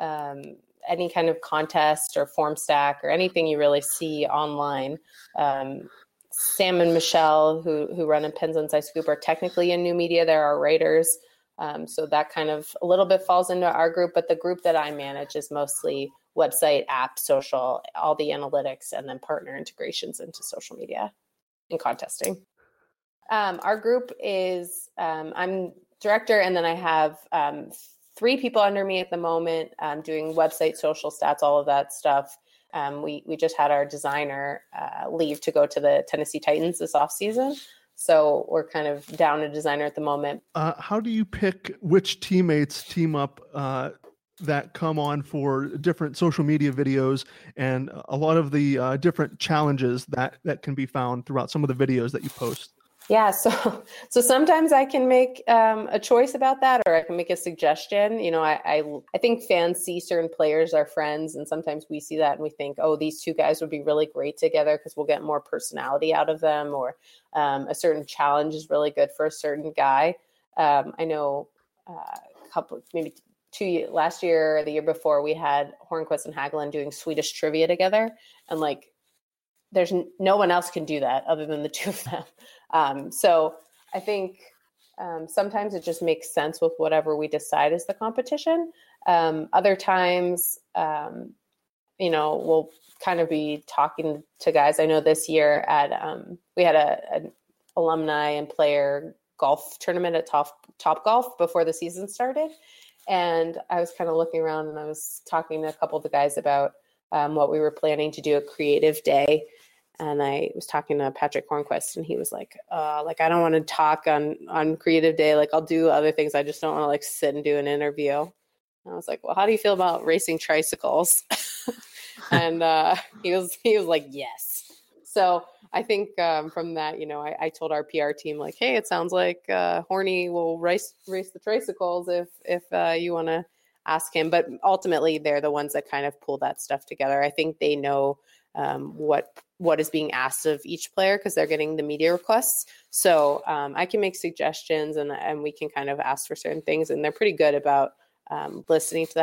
um, any kind of contest or form stack or anything you really see online. Um, sam and michelle who, who run a pens inside scoop are technically in new media. There are writers. Um, so that kind of a little bit falls into our group but the group that i manage is mostly website, app, social, all the analytics, and then partner integrations into social media and contesting. Um, our group is um, I'm director, and then I have um, three people under me at the moment, um, doing website, social stats, all of that stuff. Um, we we just had our designer uh, leave to go to the Tennessee Titans this off season, so we're kind of down a designer at the moment. Uh, how do you pick which teammates team up uh, that come on for different social media videos and a lot of the uh, different challenges that that can be found throughout some of the videos that you post? Yeah, so (laughs) so sometimes I can make um, a choice about that, or I can make a suggestion. You know, I, I, I think fans see certain players are friends, and sometimes we see that and we think, oh, these two guys would be really great together because we'll get more personality out of them, or um, a certain challenge is really good for a certain guy. Um, I know uh, a couple, maybe two last year the year before, we had Hornqvist and Hagelin doing Swedish trivia together, and like there's no one else can do that other than the (laughs) two of them. Um, so I think um, sometimes it just makes sense with whatever we decide is the competition. Um, other times, um, you know, we'll kind of be talking to guys. I know this year at um, we had a, an alumni and player golf tournament at Top Top Golf before the season started, and I was kind of looking around and I was talking to a couple of the guys about um, what we were planning to do a creative day and I was talking to Patrick Hornqvist, and he was like, uh, "Like I don't want to talk on on Creative Day. Like I'll do other things. I just don't want to like sit and do an interview." And I was like, "Well, how do you feel about racing tricycles?" (laughs) and uh, he was he was like, "Yes." So I think um, from that, you know, I, I, told our PR team like, "Hey, it sounds like uh, Horny will race race the tricycles if if uh, you want to ask him." But ultimately, they're the ones that kind of pull that stuff together. I think they know um, what what is being asked of each player because they're getting the media requests. So um, I can make suggestions and and we can kind of ask for certain things, and they're pretty good about um, listening to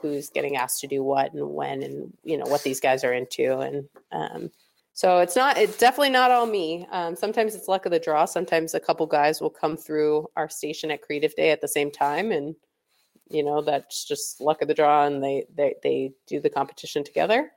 who's getting asked to do what and when, and you know what these guys are into, and um, so it's not it's definitely not all me. Um, sometimes it's luck of the draw. Sometimes a couple guys will come through our station at Creative Day at the same time and you know that's just luck of the draw and they they, they do the competition together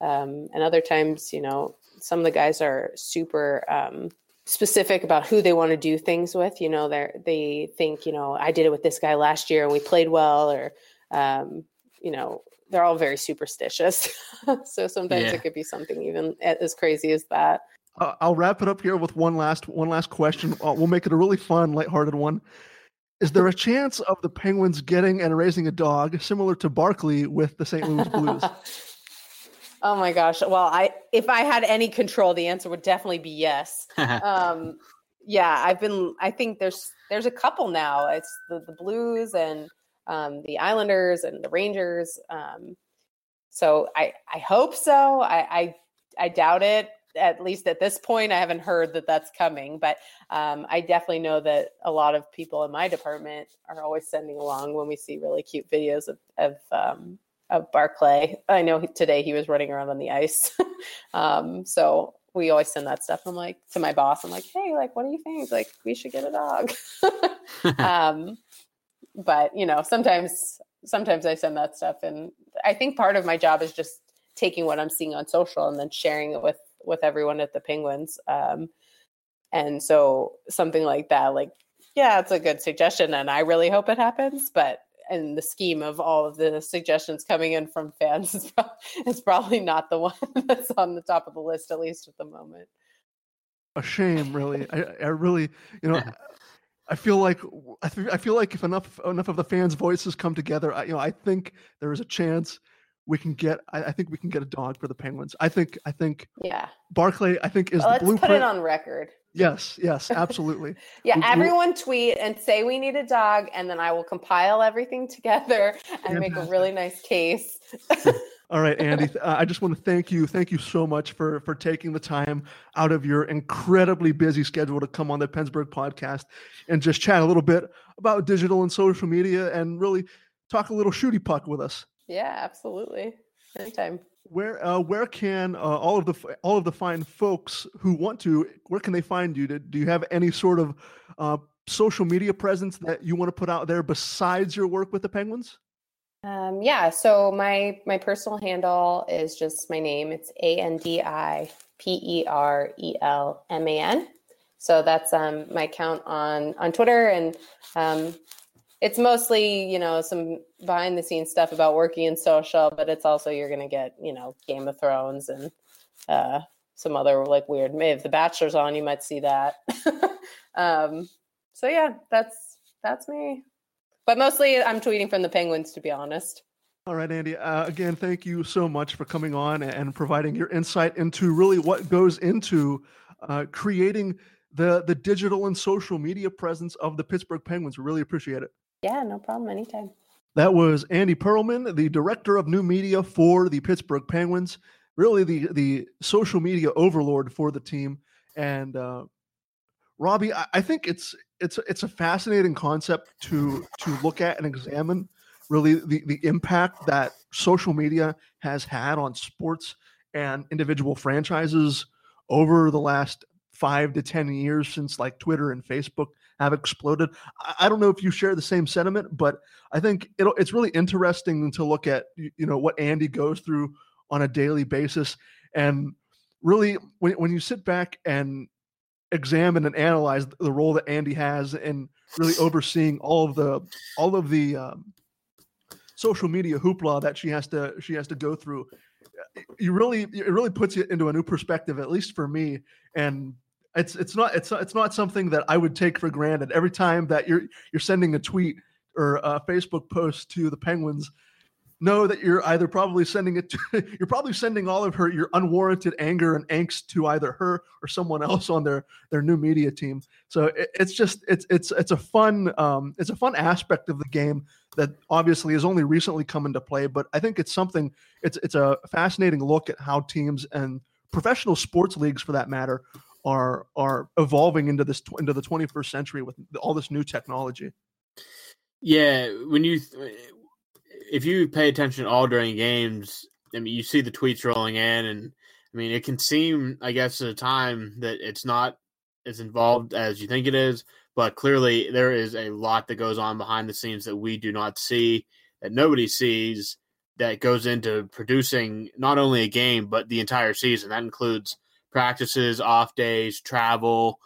um, and other times you know some of the guys are super um, specific about who they want to do things with you know they they think you know i did it with this guy last year and we played well or um, you know they're all very superstitious (laughs) so sometimes yeah. it could be something even as crazy as that uh, I'll wrap it up here with one last one last question. Uh, we'll make it a really fun, lighthearted one. Is there a chance of the Penguins getting and raising a dog similar to Barclay with the St. Louis Blues? (laughs) oh my gosh! Well, I if I had any control, the answer would definitely be yes. (laughs) um, yeah, I've been. I think there's there's a couple now. It's the the Blues and um, the Islanders and the Rangers. Um, so I I hope so. I I, I doubt it at least at this point, I haven't heard that that's coming, but um, I definitely know that a lot of people in my department are always sending along when we see really cute videos of of, um, of Barclay. I know today he was running around on the ice, (laughs) um, so we always send that stuff. I'm like to my boss, I'm like, hey, like, what do you think? Like, we should get a dog. (laughs) (laughs) um, but you know, sometimes sometimes I send that stuff, and I think part of my job is just taking what I'm seeing on social and then sharing it with with everyone at the Penguins. Um, and so something like that, like, yeah, it's a good suggestion, and I really hope it happens. But in the scheme of all of the suggestions coming in from fans, (laughs) it's, pro- it's probably not the one (laughs) that's on the top of the list, at least at the moment. A shame, really. I, I really, you know. (laughs) I feel like I, th- I feel like if enough enough of the fans' voices come together, I, you know, I think there is a chance we can get I, I, think we can get a dog for the penguins. I think i think yeah. Barclay i think is well, let's blueprint. put it on record. Yes yes (laughs) absolutely. Yeah we, everyone tweet and say we need a dog and then i will compile everything together and make a really nice case (laughs) all right andi uh, i just want to thank you thank you so much for for taking the time out of your incredibly busy schedule to come on the PensBurgh podcast and just chat a little bit about digital and social media and really talk a little shooty puck with us yeah, absolutely. Anytime. Where uh, where can uh, all of the all of the fine folks who want to where can they find you? Do you have any sort of uh, social media presence that you want to put out there besides your work with the Penguins? Um, yeah, so my my personal handle is just my name. It's A N D I P E R E L M A N. So that's um, my account on on Twitter, and um, it's mostly you know some behind the scenes stuff about working in social, but it's also you're gonna get you know Game of Thrones and uh, some other like weird. If The Bachelor's on, you might see that. (laughs) um, so yeah, that's that's me. But mostly, I'm tweeting from the Penguins, to be honest. All right, Andi. Uh, again, thank you so much for coming on and providing your insight into really what goes into uh, creating the the digital and social media presence of the Pittsburgh Penguins. We really appreciate it. Yeah, no problem. Anytime. That was Andi Perelman, the director of new media for the Pittsburgh Penguins. Really, the the social media overlord for the team. And uh, Robbie, I, I think it's it's it's a fascinating concept to to look at and examine. Really, the the impact that social media has had on sports and individual franchises over the last five to 10 years since like Twitter and Facebook have exploded. I, don't know if you share the same sentiment, but I think it's really interesting to look at, you know, what Andi goes through on a daily basis. And really, when, when you sit back and examine and analyze the role that Andi has in really overseeing all of the, all of the, um, social media hoopla that she has to she has to go through you really it really puts it into a new perspective at least for me and it's it's not it's it's not something that I would take for granted. Every time that you're you're sending a tweet or a Facebook post to the Penguins, know that you're either probably sending it to (laughs) you're probably sending all of her your unwarranted anger and angst to either her or someone else on their their new media team. So it, it's just it's it's it's a fun um, it's a fun aspect of the game that obviously has only recently come into play. But I think it's something it's it's a fascinating look at how teams and professional sports leagues for that matter are are evolving into this into the 21st century with all this new technology. Yeah, when you if you pay attention all during games, I mean, you see the tweets rolling in, and I mean, it can seem, I guess, at a time that it's not as involved as you think it is, but clearly there is a lot that goes on behind the scenes that we do not see, that nobody sees, that goes into producing not only a game but the entire season. That includes practices, off days, travel,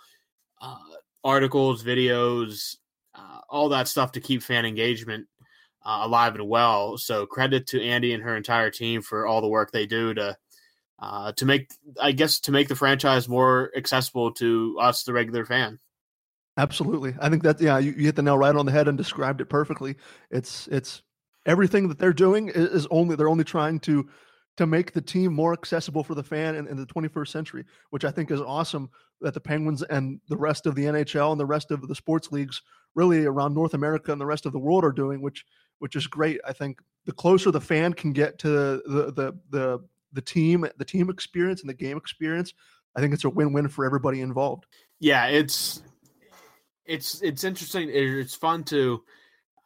uh, articles, videos, uh, all that stuff to keep fan engagement uh, alive and well. So credit to Andi and her entire team for all the work they do to uh, to make, I guess, to make the franchise more accessible to us, the regular fan. Absolutely, I think that yeah, you, you hit the nail right on the head and described it perfectly. It's it's everything that they're doing is, only they're only trying to to make the team more accessible for the fan in, in, the 21st century, which I think is awesome that the Penguins and the rest of the NHL and the rest of the sports leagues really around North America and the rest of the world are doing, which which is great. I think the closer the fan can get to the the the the team, the team experience and the game experience, I think it's a win-win for everybody involved. Yeah, it's it's it's interesting. It's fun to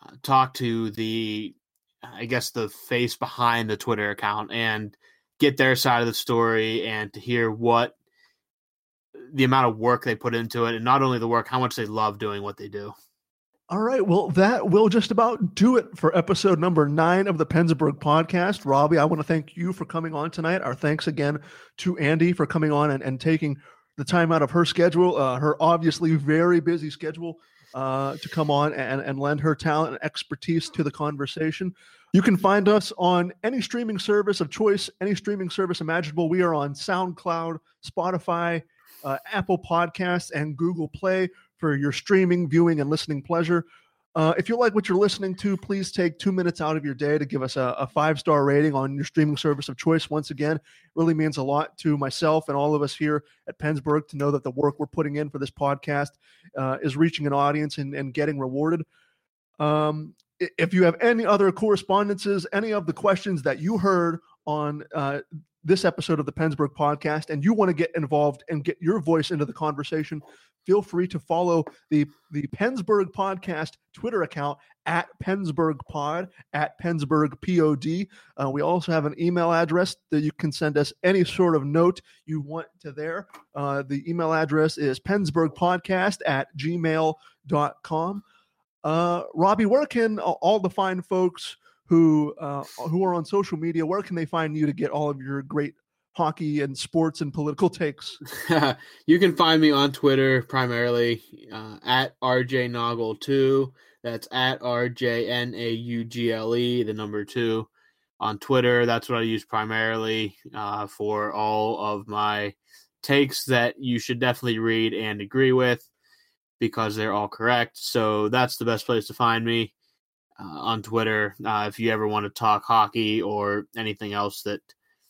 uh, talk to the I guess the face behind the Twitter account and get their side of the story and to hear what the amount of work they put into it and not only the work how much they love doing what they do all right well that will just about do it for episode number nine of the PensBurgh podcast robbie i want to thank you for coming on tonight our thanks again to andi for coming on and, and taking the time out of her schedule uh, her obviously very busy schedule uh, to come on and, and lend her talent and expertise to the conversation. You can find us on any streaming service of choice, any streaming service imaginable. We are on SoundCloud, Spotify, uh, Apple Podcasts, and Google Play for your streaming, viewing, and listening pleasure. Uh, if you like what you're listening to, please take two minutes out of your day to give us a, a five star rating on your streaming service of choice. Once again, it really means a lot to myself and all of us here at PensBurgh to know that the work we're putting in for this podcast uh, is reaching an audience and, and getting rewarded. Um, if you have any other correspondences, any of the questions that you heard on uh, this episode of the PensBurgh podcast, and you want to get involved and get your voice into the conversation, feel free to follow the the PensBurgh podcast Twitter account at PensBurgh Pod at PensBurgh Pod. Uh, we also have an email address that you can send us any sort of note you want to there. Uh, the email address is PensBurghPodcast at gmail.com. Uh, Robbie, where can all the fine folks who uh, who are on social media, where can they find you to get all of your great hockey and sports and political takes. (laughs) you can find me on Twitter primarily uh, at RJ Naugle two. That's at R J N A U G L E, the number two on Twitter. That's what I use primarily uh, for all of my takes that you should definitely read and agree with because they're all correct. So that's the best place to find me uh, on Twitter uh, if you ever want to talk hockey or anything else that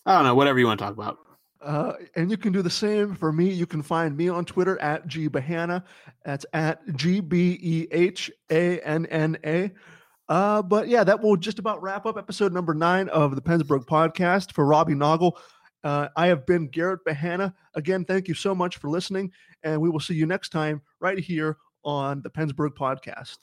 I don't know, whatever you want to talk about. Uh, and you can do the same for me. You can find me on Twitter at G Behanna. That's at G B E H A N N A. Uh, but yeah, that will just about wrap up episode number nine of the PensBurgh podcast for Robbie Naugle. Uh, I have been Garrett Behanna. Again, thank you so much for listening, and we will see you next time right here on the PensBurgh podcast.